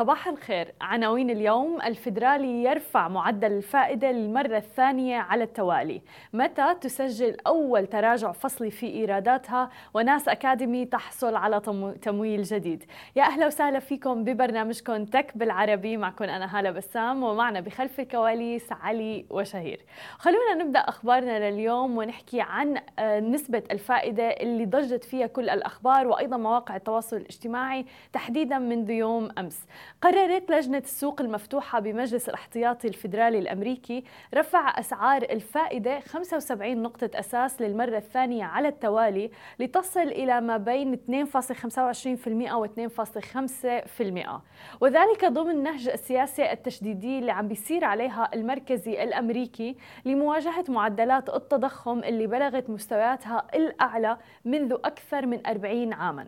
صباح الخير. عناوين اليوم الفدرالي يرفع معدل الفائدة للمرة الثانية على التوالي. متى تسجل أول تراجع فصلي في إيراداتها؟ وناس أكاديمي تحصل على تمويل جديد. يا أهلا وسهلا فيكم ببرنامجكم تك بالعربي. معكم أنا هالة بسام ومعنا بخلف الكواليس علي وشهير. خلونا نبدأ أخبارنا لليوم ونحكي عن آه، نسبة الفائدة اللي ضجت فيها كل الأخبار وأيضا مواقع التواصل الاجتماعي تحديدا منذ يوم أمس. قررت لجنة السوق المفتوحة بمجلس الاحتياطي الفيدرالي الأمريكي رفع أسعار الفائدة 75 نقطة أساس للمرة الثانية على التوالي لتصل إلى ما بين 2.25% و 2.5% وذلك ضمن نهج السياسة التشديدي اللي عم بيصير عليها المركزي الأمريكي لمواجهة معدلات التضخم اللي بلغت مستوياتها الأعلى منذ أكثر من 40 عاما.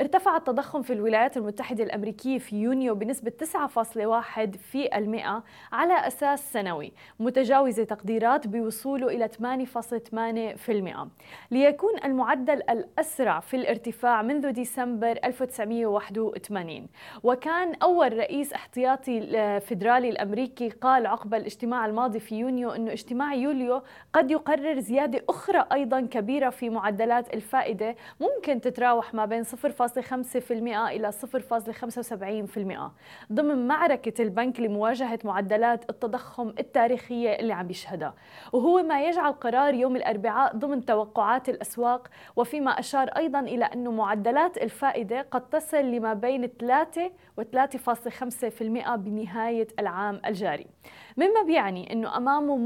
ارتفع التضخم في الولايات المتحدة الأمريكية في يونيو يونيو بنسبة 9.1 في المئة على أساس سنوي متجاوزة تقديرات بوصوله إلى 8.8 في المئة. ليكون المعدل الأسرع في الارتفاع منذ ديسمبر 1981 وكان أول رئيس احتياطي فيدرالي الأمريكي قال عقب الاجتماع الماضي في يونيو أنه اجتماع يوليو قد يقرر زيادة أخرى أيضا كبيرة في معدلات الفائدة ممكن تتراوح ما بين 0.5% إلى 0.75% ضمن معركة البنك لمواجهة معدلات التضخم التاريخية اللي عم بيشهدها وهو ما يجعل قرار يوم الأربعاء ضمن توقعات الأسواق وفيما أشار أيضا إلى أن معدلات الفائدة قد تصل لما بين 3 و 3.5% بنهاية العام الجاري. مما بيعني أنه أمامه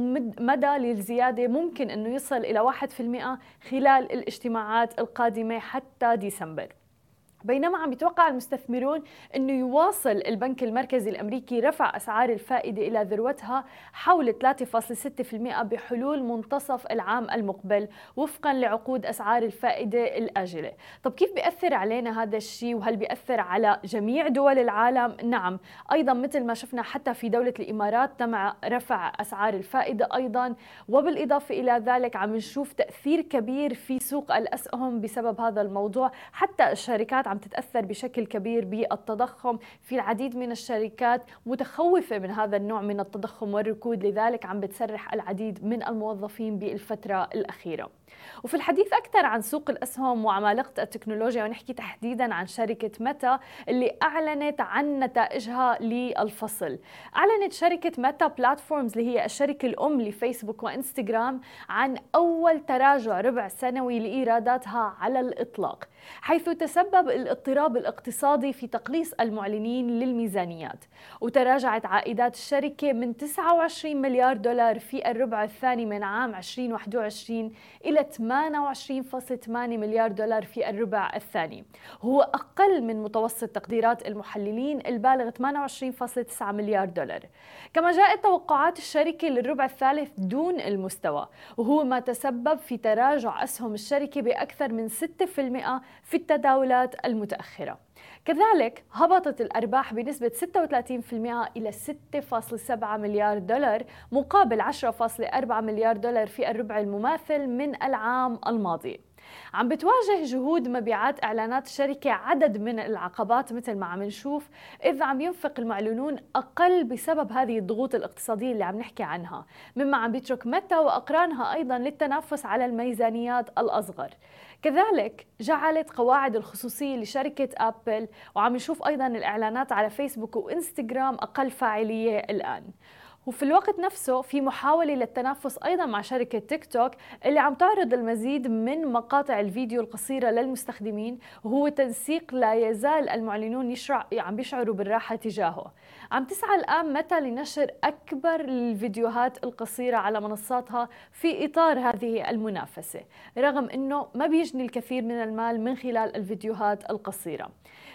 مدى للزيادة ممكن أنه يصل إلى 1% خلال الاجتماعات القادمة حتى ديسمبر. بينما عم يتوقع المستثمرون إنه يواصل البنك المركزي الأمريكي رفع أسعار الفائدة إلى ذروتها حول 3.6% بحلول منتصف العام المقبل وفقا لعقود أسعار الفائدة الآجلة، طب كيف بيأثر علينا هذا الشيء؟ وهل بيأثر على جميع دول العالم؟ نعم، أيضا مثل ما شفنا حتى في دولة الإمارات تم رفع أسعار الفائدة أيضا. وبالإضافة إلى ذلك عم نشوف تأثير كبير في سوق الأسهم بسبب هذا الموضوع، حتى الشركات عم تتأثر بشكل كبير بالتضخم. في العديد من الشركات متخوفة من هذا النوع من التضخم والركود لذلك عم بتسرح العديد من الموظفين بالفترة الأخيرة. وفي الحديث أكثر عن سوق الأسهم وعمالقة التكنولوجيا ونحكي تحديدا عن شركة متى اللي أعلنت عن نتائجها للفصل. أعلنت شركة متى بلاتفورمز اللي هي الشركة الأم لفيسبوك وإنستغرام عن أول تراجع ربع سنوي لإيراداتها على الإطلاق حيث تسبب الاضطراب الاقتصادي في تقليص المعلنين للميزانيات. وتراجعت عائدات الشركة من 29 مليار دولار في الربع الثاني من عام 2021 إلى 28.8 مليار دولار في الربع الثاني. هو أقل من متوسط تقديرات المحللين البالغ 28.9 مليار دولار. كما جاءت توقعات الشركة للربع الثالث دون المستوى وهو ما تسبب في تراجع أسهم الشركة بأكثر من 6% في التداولات المتأخرة. كذلك هبطت الأرباح بنسبة 36% إلى 6.7 مليار دولار مقابل 10.4 مليار دولار في الربع المماثل من العام الماضي. عم بتواجه جهود مبيعات إعلانات الشركة عدد من العقبات مثل ما عم نشوف إذ عم ينفق المعلنون أقل بسبب هذه الضغوط الاقتصادية اللي عم نحكي عنها. مما عم بيترك متى وأقرانها أيضا للتنافس على الميزانيات الأصغر. كذلك جعلت قواعد الخصوصية لشركة أبل وعم نشوف أيضا الإعلانات على فيسبوك وإنستغرام أقل فاعلية الآن. وفي الوقت نفسه في محاولة للتنافس أيضا مع شركة تيك توك اللي عم تعرض المزيد من مقاطع الفيديو القصيرة للمستخدمين وهو تنسيق لا يزال المعلنون يشرع عم بيشعروا بالراحة تجاهه. عم تسعى الآن متى لنشر أكبر الفيديوهات القصيرة على منصاتها في إطار هذه المنافسة؟ رغم أنه ما بيجني الكثير من المال من خلال الفيديوهات القصيرة.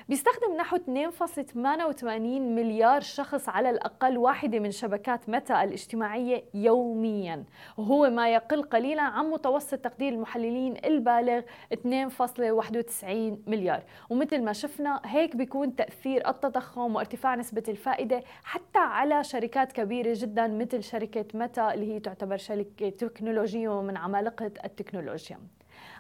بيستخدم نحو 2.88 مليار شخص على الأقل واحدة من شبكات متى الاجتماعية يوميا. وهو ما يقل قليلا عن متوسط تقدير المحللين البالغ 2.91 مليار. ومثل ما شفنا هيك بيكون تأثير التضخم وارتفاع نسبة الفائدة حتى على شركات كبيرة جدا مثل شركة متى اللي هي تعتبر شركة تكنولوجية ومن عمالقة التكنولوجيا.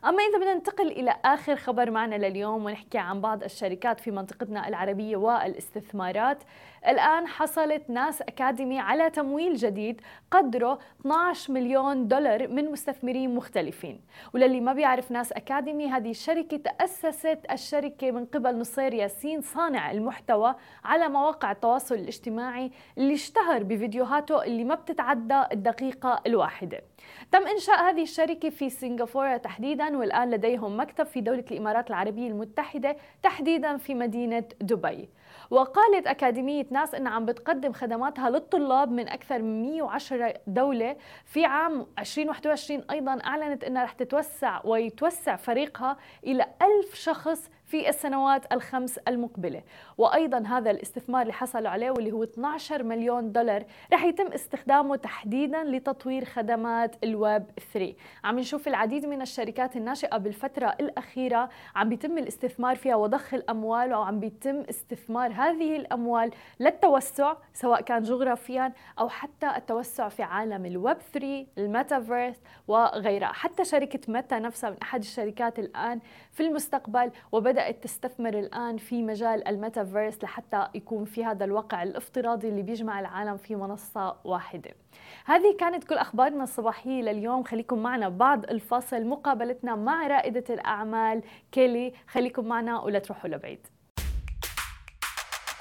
أما إذا بدنا ننتقل إلى آخر خبر معنا لليوم ونحكي عن بعض الشركات في منطقتنا العربية والاستثمارات. الآن حصلت ناس أكاديمي على تمويل جديد قدره 12 مليون دولار من مستثمرين مختلفين. وللي ما بيعرف ناس أكاديمي هذه الشركة تأسست الشركة من قبل نصير ياسين صانع المحتوى على مواقع التواصل الاجتماعي اللي اشتهر بفيديوهاته اللي ما بتتعدى الدقيقة الواحدة. تم إنشاء هذه الشركة في سنغافورة تحديدا والآن لديهم مكتب في دولة الإمارات العربية المتحدة تحديدا في مدينة دبي. وقالت أكاديمية ناس أنها عم بتقدم خدماتها للطلاب من أكثر من 110 دولة. في عام 2021 أيضا أعلنت أنها رح تتوسع ويتوسع فريقها إلى ألف شخص في السنوات الخمس المقبلة. وأيضا هذا الاستثمار اللي حصلوا عليه واللي هو 12 مليون دولار رح يتم استخدامه تحديدا لتطوير خدمات الويب 3 عم نشوف العديد من الشركات الناشئة بالفترة الأخيرة عم بيتم الاستثمار فيها وضخ الأموال وعم بيتم استثمار هذه الأموال للتوسع سواء كان جغرافيا أو حتى التوسع في عالم الويب 3 الميتافيرس وغيرها. حتى شركة ميتا نفسها من أحد الشركات الآن في المستقبل وبدأت تستثمر الآن في مجال الميتافيرس لحتى يكون في هذا الواقع الافتراضي اللي بيجمع العالم في منصة واحدة. هذه كانت كل أخبارنا الصباحية لليوم. خليكم معنا بعد الفاصل. مقابلتنا مع رائدة الأعمال كيلي. خليكم معنا ولا تروحوا لبعيد.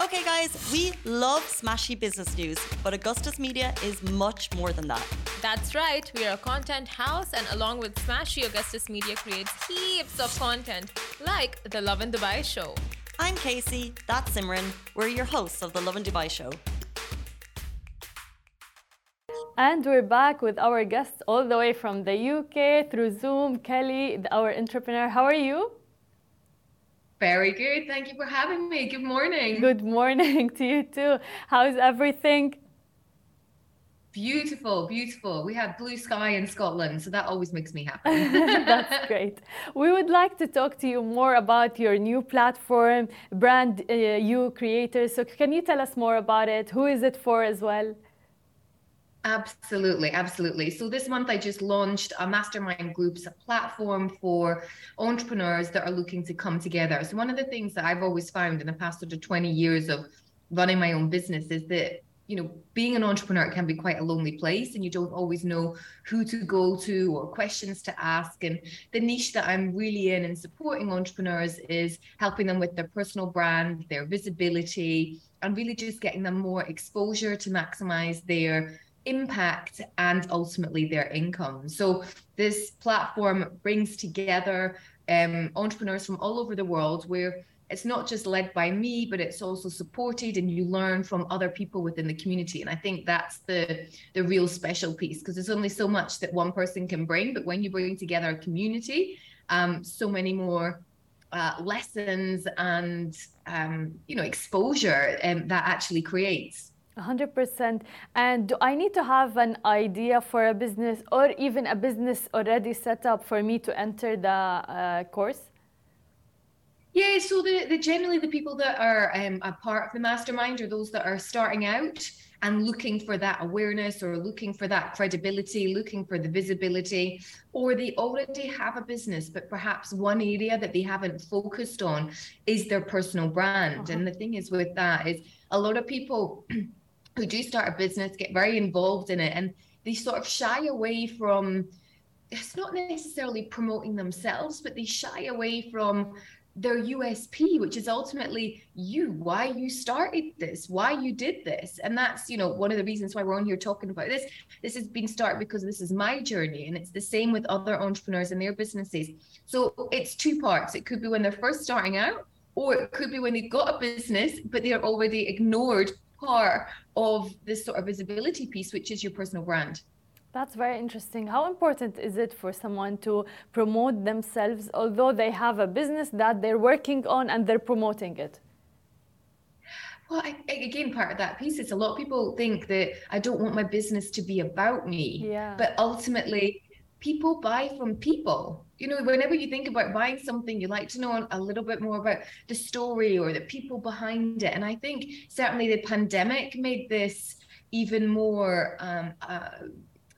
Okay, guys, we love smashy business news, but Augustus Media is much more than that. That's right, we are a content house, and along with Smashy, Augustus Media creates heaps of content, like the Love in Dubai show. I'm Casey, that's Simran. We're your hosts of the Love in Dubai show. And we're back with our guests all the way from the UK through Zoom. Kelly, our entrepreneur, how are you? Very good. Thank you for having me. Good morning. Good morning to you too. How's everything? Beautiful, beautiful. We have blue sky in Scotland, so that always makes me happy. That's great. We would like to talk to you more about your new platform, Brand uh, You Creators. So, can you tell us more about it? Who is it for as well? Absolutely, absolutely. So this month I just launched a mastermind groups, a platform for entrepreneurs that are looking to come together. So one of the things that I've always found in the past sort of 20 years of running my own business is that you know being an entrepreneur can be quite a lonely place and you don't always know who to go to or questions to ask and the niche that i'm really in and supporting entrepreneurs is helping them with their personal brand their visibility and really just getting them more exposure to maximize their impact and ultimately their income. So this platform brings together um, entrepreneurs from all over the world where it's not just led by me, but it's also supported and you learn from other people within the community. And I think that's the the real special piece because there's only so much that one person can bring, but when you bring together a community, um, so many more uh, lessons and um, you know exposure um, that actually creates. 100% and do i need to have an idea for a business or even a business already set up for me to enter the uh, course yeah so the, the generally the people that are um, a part of the mastermind are those that are starting out and looking for that awareness or looking for that credibility looking for the visibility or they already have a business but perhaps one area that they haven't focused on is their personal brand uh-huh. and the thing is with that is a lot of people who do start a business get very involved in it and they sort of shy away from it's not necessarily promoting themselves but they shy away from their USP which is ultimately you why you started this why you did this. And that's you know one of the reasons why we're on here talking about this. This has been started because this is my journey and it's the same with other entrepreneurs and their businesses. So it's two parts. It could be when they're first starting out or it could be when they've got a business but they're already ignored part of this sort of visibility piece, which is your personal brand. That's very interesting. How important is it for someone to promote themselves, although they have a business that they're working on and they're promoting it? Well, I, again, part of that piece is a lot of people think that I don't want my business to be about me. Yeah. But ultimately, people buy from people. You know, whenever you think about buying something, you like to know a little bit more about the story or the people behind it. And I think certainly the pandemic made this even more um, uh,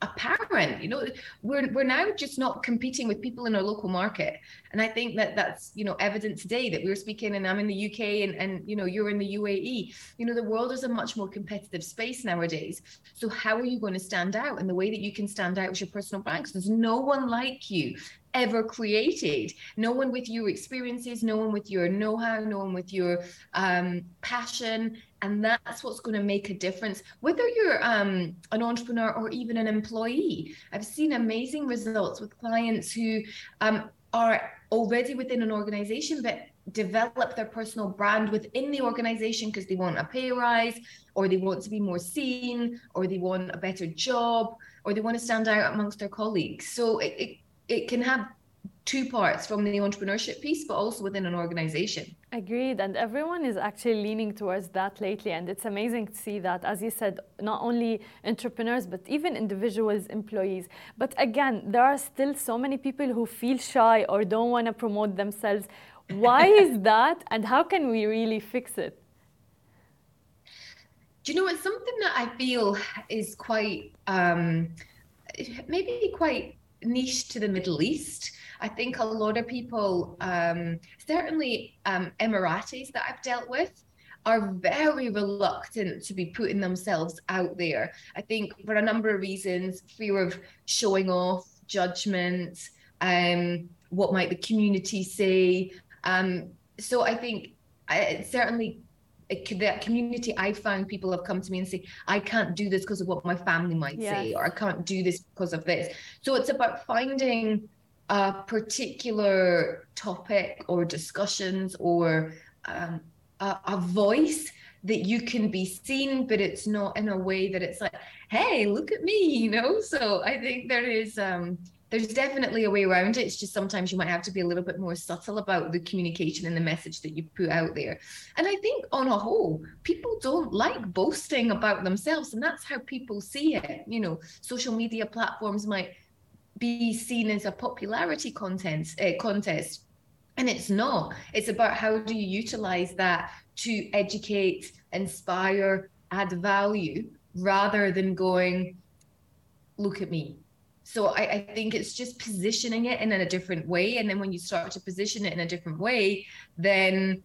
apparent you know we're we're now just not competing with people in our local market and i think that that's you know evident today that we're speaking and i'm in the uk and and you know you're in the uae you know the world is a much more competitive space nowadays so how are you going to stand out and the way that you can stand out is your personal brand there's no one like you ever created. No one with your experiences, no one with your know how, no one with your um, passion. And that's what's going to make a difference. Whether you're um, an entrepreneur or even an employee, I've seen amazing results with clients who um, are already within an organization, but develop their personal brand within the organization because they want a pay rise or they want to be more seen or they want a better job or they want to stand out amongst their colleagues so it, it it can have two parts from the entrepreneurship piece, but also within an organization. Agreed. And everyone is actually leaning towards that lately. And it's amazing to see that, as you said, not only entrepreneurs, but even individuals, employees. But again, there are still so many people who feel shy or don't want to promote themselves. Why is that? And how can we really fix it? Do you know, it's something that I feel is quite, um, maybe quite niche to the Middle East. I think a lot of people, um, certainly um, Emiratis that I've dealt with, are very reluctant to be putting themselves out there. I think for a number of reasons fear of showing off, judgment, um, what might the community say. Um, so I think I, certainly that community I found people have come to me and say, I can't do this because of what my family might yes. say, or I can't do this because of this. So it's about finding a particular topic or discussions or um, a, a voice that you can be seen, but it's not in a way that it's like, hey, look at me, you know? So I think there is um there's definitely a way around it. It's just sometimes you might have to be a little bit more subtle about the communication and the message that you put out there. And I think on a whole, people don't like boasting about themselves, and that's how people see it. You know, social media platforms might be seen as a popularity content uh, contest, and it's not. It's about how do you utilize that to educate, inspire, add value, rather than going, look at me. So I, I, think it's just positioning it in a different way. And then when you start to position it in a different way then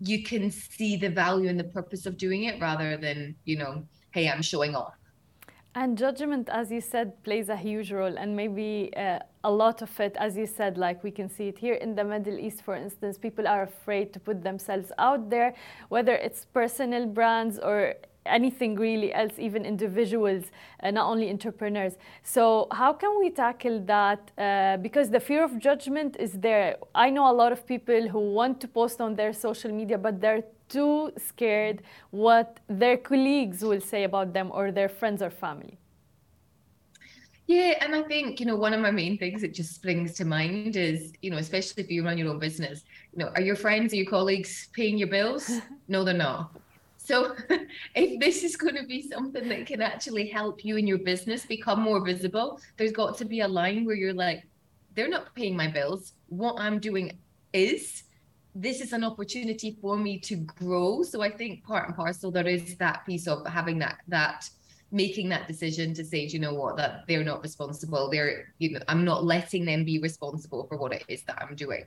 you can see the value and the purpose of doing it rather than you know hey i'm showing off and judgment as you said plays a huge role and maybe uh, a lot of it as you said like we can see it here in the middle east for instance people are afraid to put themselves out there whether it's personal brands or anything really else, even individuals, uh, not only entrepreneurs. So how can we tackle that? Uh, because the fear of judgment is there. I know a lot of people who want to post on their social media, but they're too scared what their colleagues will say about them or their friends or family. Yeah, and I think, you know, one of my main things that just springs to mind is, you know, especially if you run your own business, you know, are your friends or your colleagues paying your bills? no, they're not. So, if this is going to be something that can actually help you and your business become more visible, there's got to be a line where you're like, they're not paying my bills. What I'm doing is this is an opportunity for me to grow. So I think part and parcel there is that piece of having that that making that decision to say, you know what, that they're not responsible. They're, you know, I'm not letting them be responsible for what it is that I'm doing.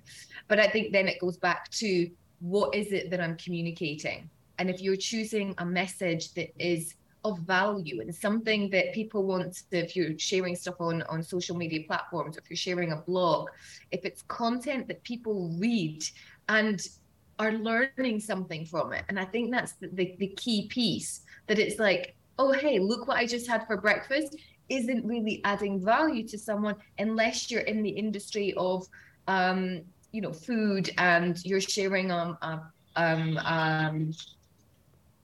But I think then it goes back to what is it that I'm communicating? and if you're choosing a message that is of value and something that people want to, if you're sharing stuff on on social media platforms if you're sharing a blog if it's content that people read and are learning something from it and i think that's the, the, the key piece that it's like oh hey look what i just had for breakfast isn't really adding value to someone unless you're in the industry of um you know food and you're sharing um, uh, um um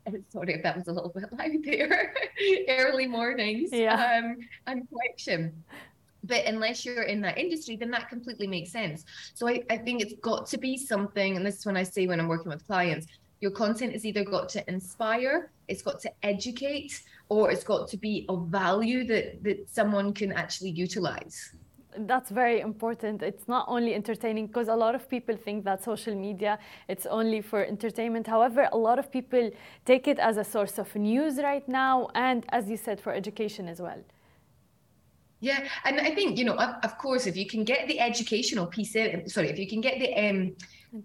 sorry if that was a little bit loud there. Early mornings yeah. um, and collection. But unless you're in that industry, then that completely makes sense. So I, I think it's got to be something, and this is when I say when I'm working with clients, your content has either got to inspire, it's got to educate, or it's got to be of value that that someone can actually utilize. That's very important. It's not only entertaining because a lot of people think that social media it's only for entertainment. However a lot of people take it as a source of news right now and as you said for education as well yeah and i think you know of, of course if you can get the educational piece in sorry if you can get the um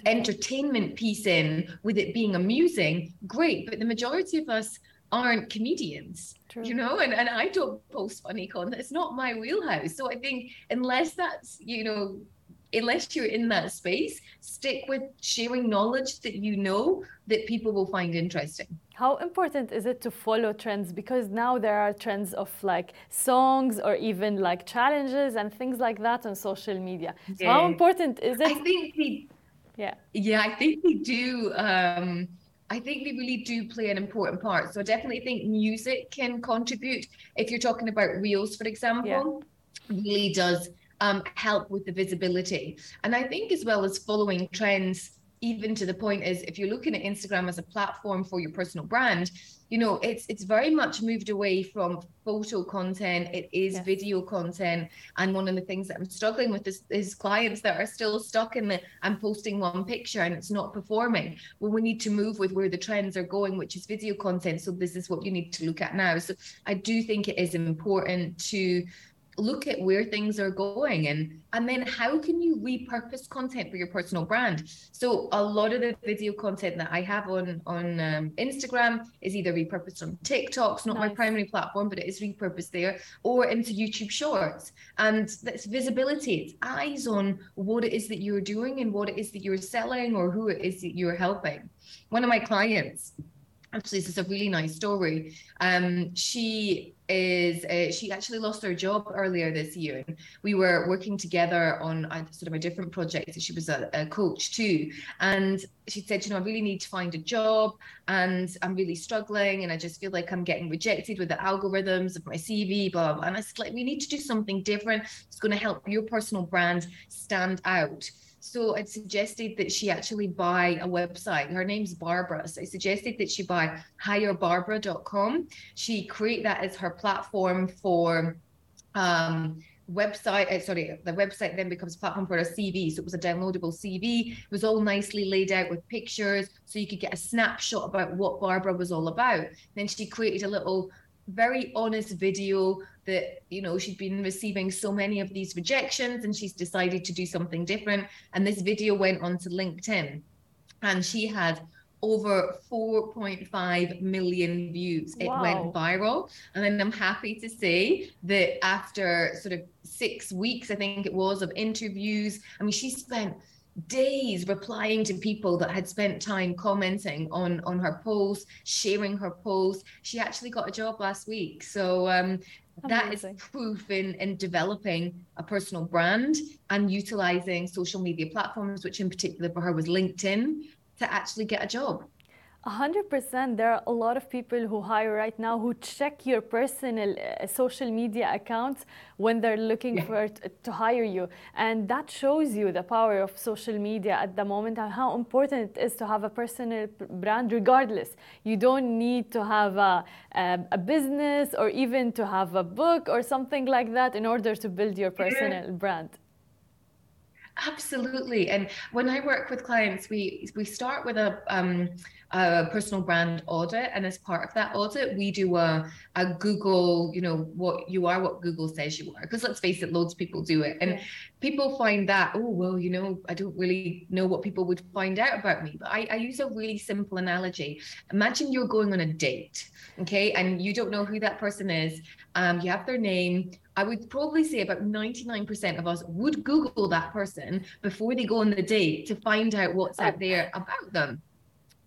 entertainment piece in with it being amusing great but the majority of us aren't comedians True. you know and, and i don't post funny content it's not my wheelhouse so i think unless that's you know unless you're in that space stick with sharing knowledge that you know that people will find interesting how important is it to follow trends because now there are trends of like songs or even like challenges and things like that on social media so yeah. how important is it i think we yeah yeah i think we do um I think they really do play an important part. So I definitely think music can contribute. If you're talking about reels, for example, yeah. really does um, help with the visibility. And I think as well as following trends, even to the point is if you're looking at Instagram as a platform for your personal brand, you know it's it's very much moved away from photo content. It is yes. video content. And one of the things that i'm struggling with is, is clients that are still stuck in the i'm posting one picture and it's not performing. Well we need to move with where the trends are going which is video content. So this is what you need to look at now. So i do think it is important to look at where things are going. And and then how can you repurpose content for your personal brand? So a lot of the video content that i have on on um, instagram is either repurposed on tiktok it's not nice. my primary platform but it is repurposed there or into youtube shorts. And that's visibility. It's eyes on what it is that you're doing and what it is that you're selling or who it is that you're helping. One of my clients actually this is a really nice story. Um she is uh, she actually lost her job earlier this year we were working together on a, sort of a different project she was a, a, coach too and she said you know i really need to find a job and i'm really struggling and i just feel like i'm getting rejected with the algorithms of my cv blah, blah, blah. and i said like we need to do something different. It's going to help your personal brand stand out so I suggested that she actually buy a website. Her name's Barbara. So I suggested that she buy hirebarbara.com. She create that as her platform for um, website uh, sorry the website then becomes platform for a cv so it was a downloadable cv it was all nicely laid out with pictures so you could get a snapshot about what barbara was all about then she created a little very honest video that you know she'd been receiving so many of these rejections and she's decided to do something different. And this video went onto linkedin. And she had over 4.5 million views. It wow. went viral. And then i'm happy to say that after sort of six weeks i think it was of interviews i mean she spent days replying to people that had spent time commenting on on her posts sharing her posts. She actually got a job last week. So um that is proof in in developing a personal brand and utilizing social media platforms which in particular for her was linkedin to actually get a job 100% there are a lot of people who hire right now who check your personal uh, social media accounts when they're looking yeah. for to hire you and that shows you the power of social media at the moment and how important it is to have a personal brand regardless you don't need to have a, a, a business or even to have a book or something like that in order to build your personal yeah. brand absolutely and when i work with clients we we start with a um, a personal brand audit. And as part of that audit, we do a, a Google, you know, what you are, what Google says you are. Because let's face it, loads of people do it. And yeah. people find that, oh, well, you know, I don't really know what people would find out about me. But I, I use a really simple analogy. Imagine you're going on a date, okay, and you don't know who that person is. Um, you have their name. I would probably say about 99% of us would Google that person before they go on the date to find out what's out there about them.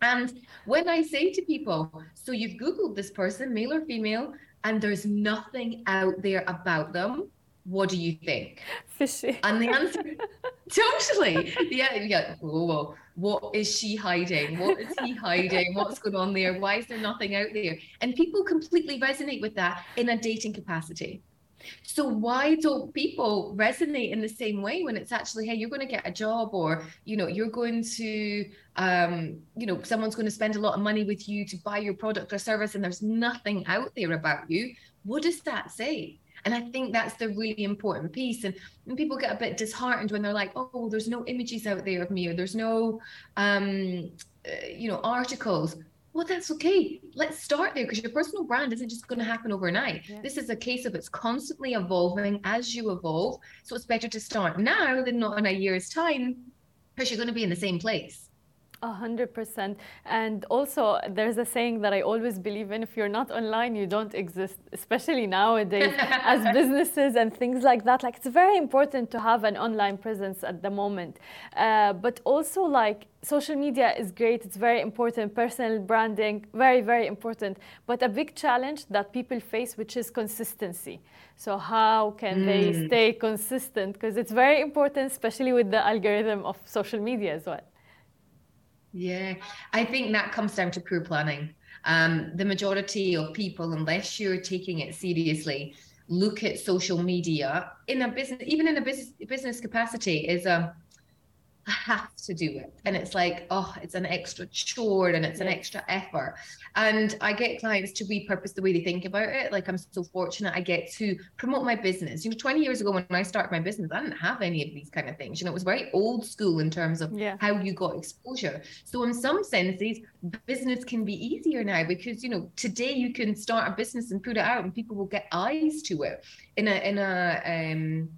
And when I say to people, so you've Googled this person, male or female, and there's nothing out there about them, what do you think? Fishy. And the answer, totally. Yeah, yeah. Whoa, whoa. What is she hiding? What is he hiding? What's going on there? Why is there nothing out there? And people completely resonate with that in a dating capacity. So why don't people resonate in the same way when it's actually, hey, you're going to get a job or, you know, you're going to, um, you know, someone's going to spend a lot of money with you to buy your product or service and there's nothing out there about you. What does that say? And I think that's the really important piece. And, and people get a bit disheartened when they're like, oh, there's no images out there of me or there's no, um, uh, you know, articles well that's okay. Let's start there because your personal brand isn't just going to happen overnight. Yeah. this is a case of it's constantly evolving as you evolve so it's better to start now than not in a year's time because you're going to be in the same place a hundred percent. And also, there's a saying that I always believe in: if you're not online, you don't exist. Especially nowadays, as businesses and things like that. Like it's very important to have an online presence at the moment. Uh, but also, like social media is great. It's very important. Personal branding, very very important. But a big challenge that people face, which is consistency. So how can mm. they stay consistent? Because it's very important, especially with the algorithm of social media as well. Yeah, I think that comes down to poor planning. Um, the majority of people, unless you're taking it seriously, look at social media in a business, even in a business business capacity, is a I have to do it. And it's like, oh, it's an extra chore and it's an extra effort. And I get clients to repurpose the way they think about it. Like I'm so fortunate I get to promote my business. You know, 20 years ago when I started my business, I didn't have any of these kind of things. You know, it was very old school in terms of yeah. how you got exposure. So in some senses, business can be easier now because, you know, today you can start a business and put it out and people will get eyes to it in a in a um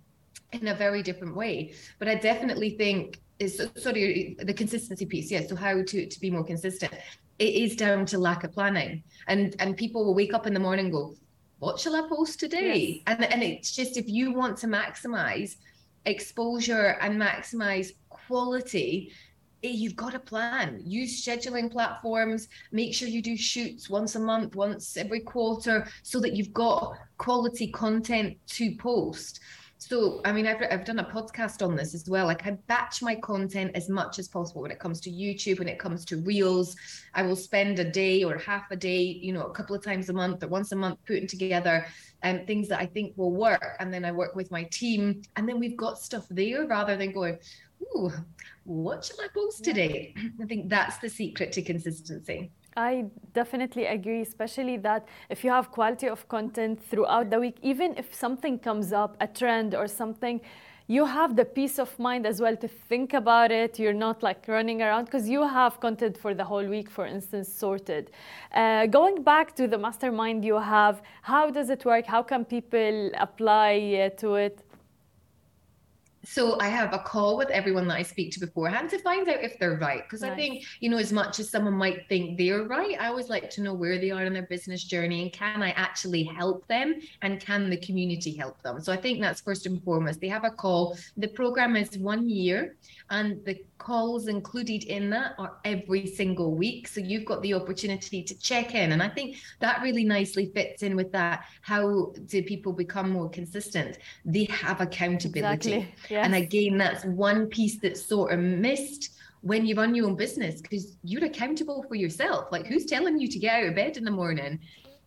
in a very different way. But I definitely think is sorry the consistency piece yeah so how to to be more consistent. It is down to lack of planning. And and people will wake up in the morning and go what shall i post today? Yes. and and it's just if you want to maximize exposure and maximize quality eh, you've got a plan. Use scheduling platforms. Make sure you do shoots once a month once every quarter so that you've got quality content to post so, I mean, I've, I've done a podcast on this as well. Like, I batch my content as much as possible when it comes to YouTube, when it comes to Reels. I will spend a day or half a day, you know, a couple of times a month or once a month putting together um, things that I think will work. And then I work with my team. And then we've got stuff there rather than going, ooh, what shall I post today? I think that's the secret to consistency. I definitely agree, especially that if you have quality of content throughout the week, even if something comes up, a trend or something, you have the peace of mind as well to think about it. You're not like running around because you have content for the whole week, for instance, sorted. Uh, going back to the mastermind you have, how does it work? How can people apply uh, to it? So I have a call with everyone that I speak to beforehand to find out if they're right. Because nice. I think, you know, as much as someone might think they're right, I always like to know where they are in their business journey and can I actually help them and can the community help them? So I think that's first and foremost. They have a call. The program is one year and the calls included in that are every single week. So you've got the opportunity to check in. And I think that really nicely fits in with that. How do people become more consistent? They have accountability. Exactly. Yes. And again, that's one piece that's sort of missed when you run your own business because you're accountable for yourself. Like who's telling you to get out of bed in the morning?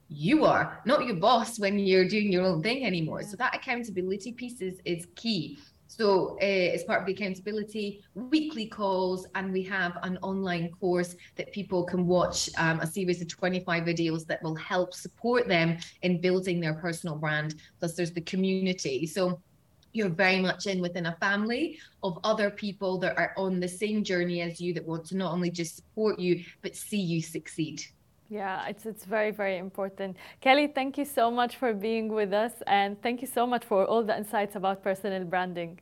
You are, not your boss when you're doing your own thing anymore. So that accountability piece is, is key. So, uh, as part of the accountability, weekly calls, and we have an online course that people can watch um, a series of 25 videos that will help support them in building their personal brand. Plus, there's the community. So, you're very much in within a family of other people that are on the same journey as you that want to not only just support you, but see you succeed. Yeah, it's it's very very important. Kelly, thank you so much for being with us, and thank you so much for all the insights about personal branding.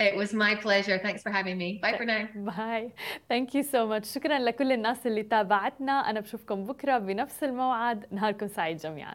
It was my pleasure. Thanks for having me. Bye for now. Bye. Thank you so much. شكرا لكل الناس اللي تابعتنا. أنا بشوفكم بكرة بنفس الموعد. نهاركم سعيد جميعا.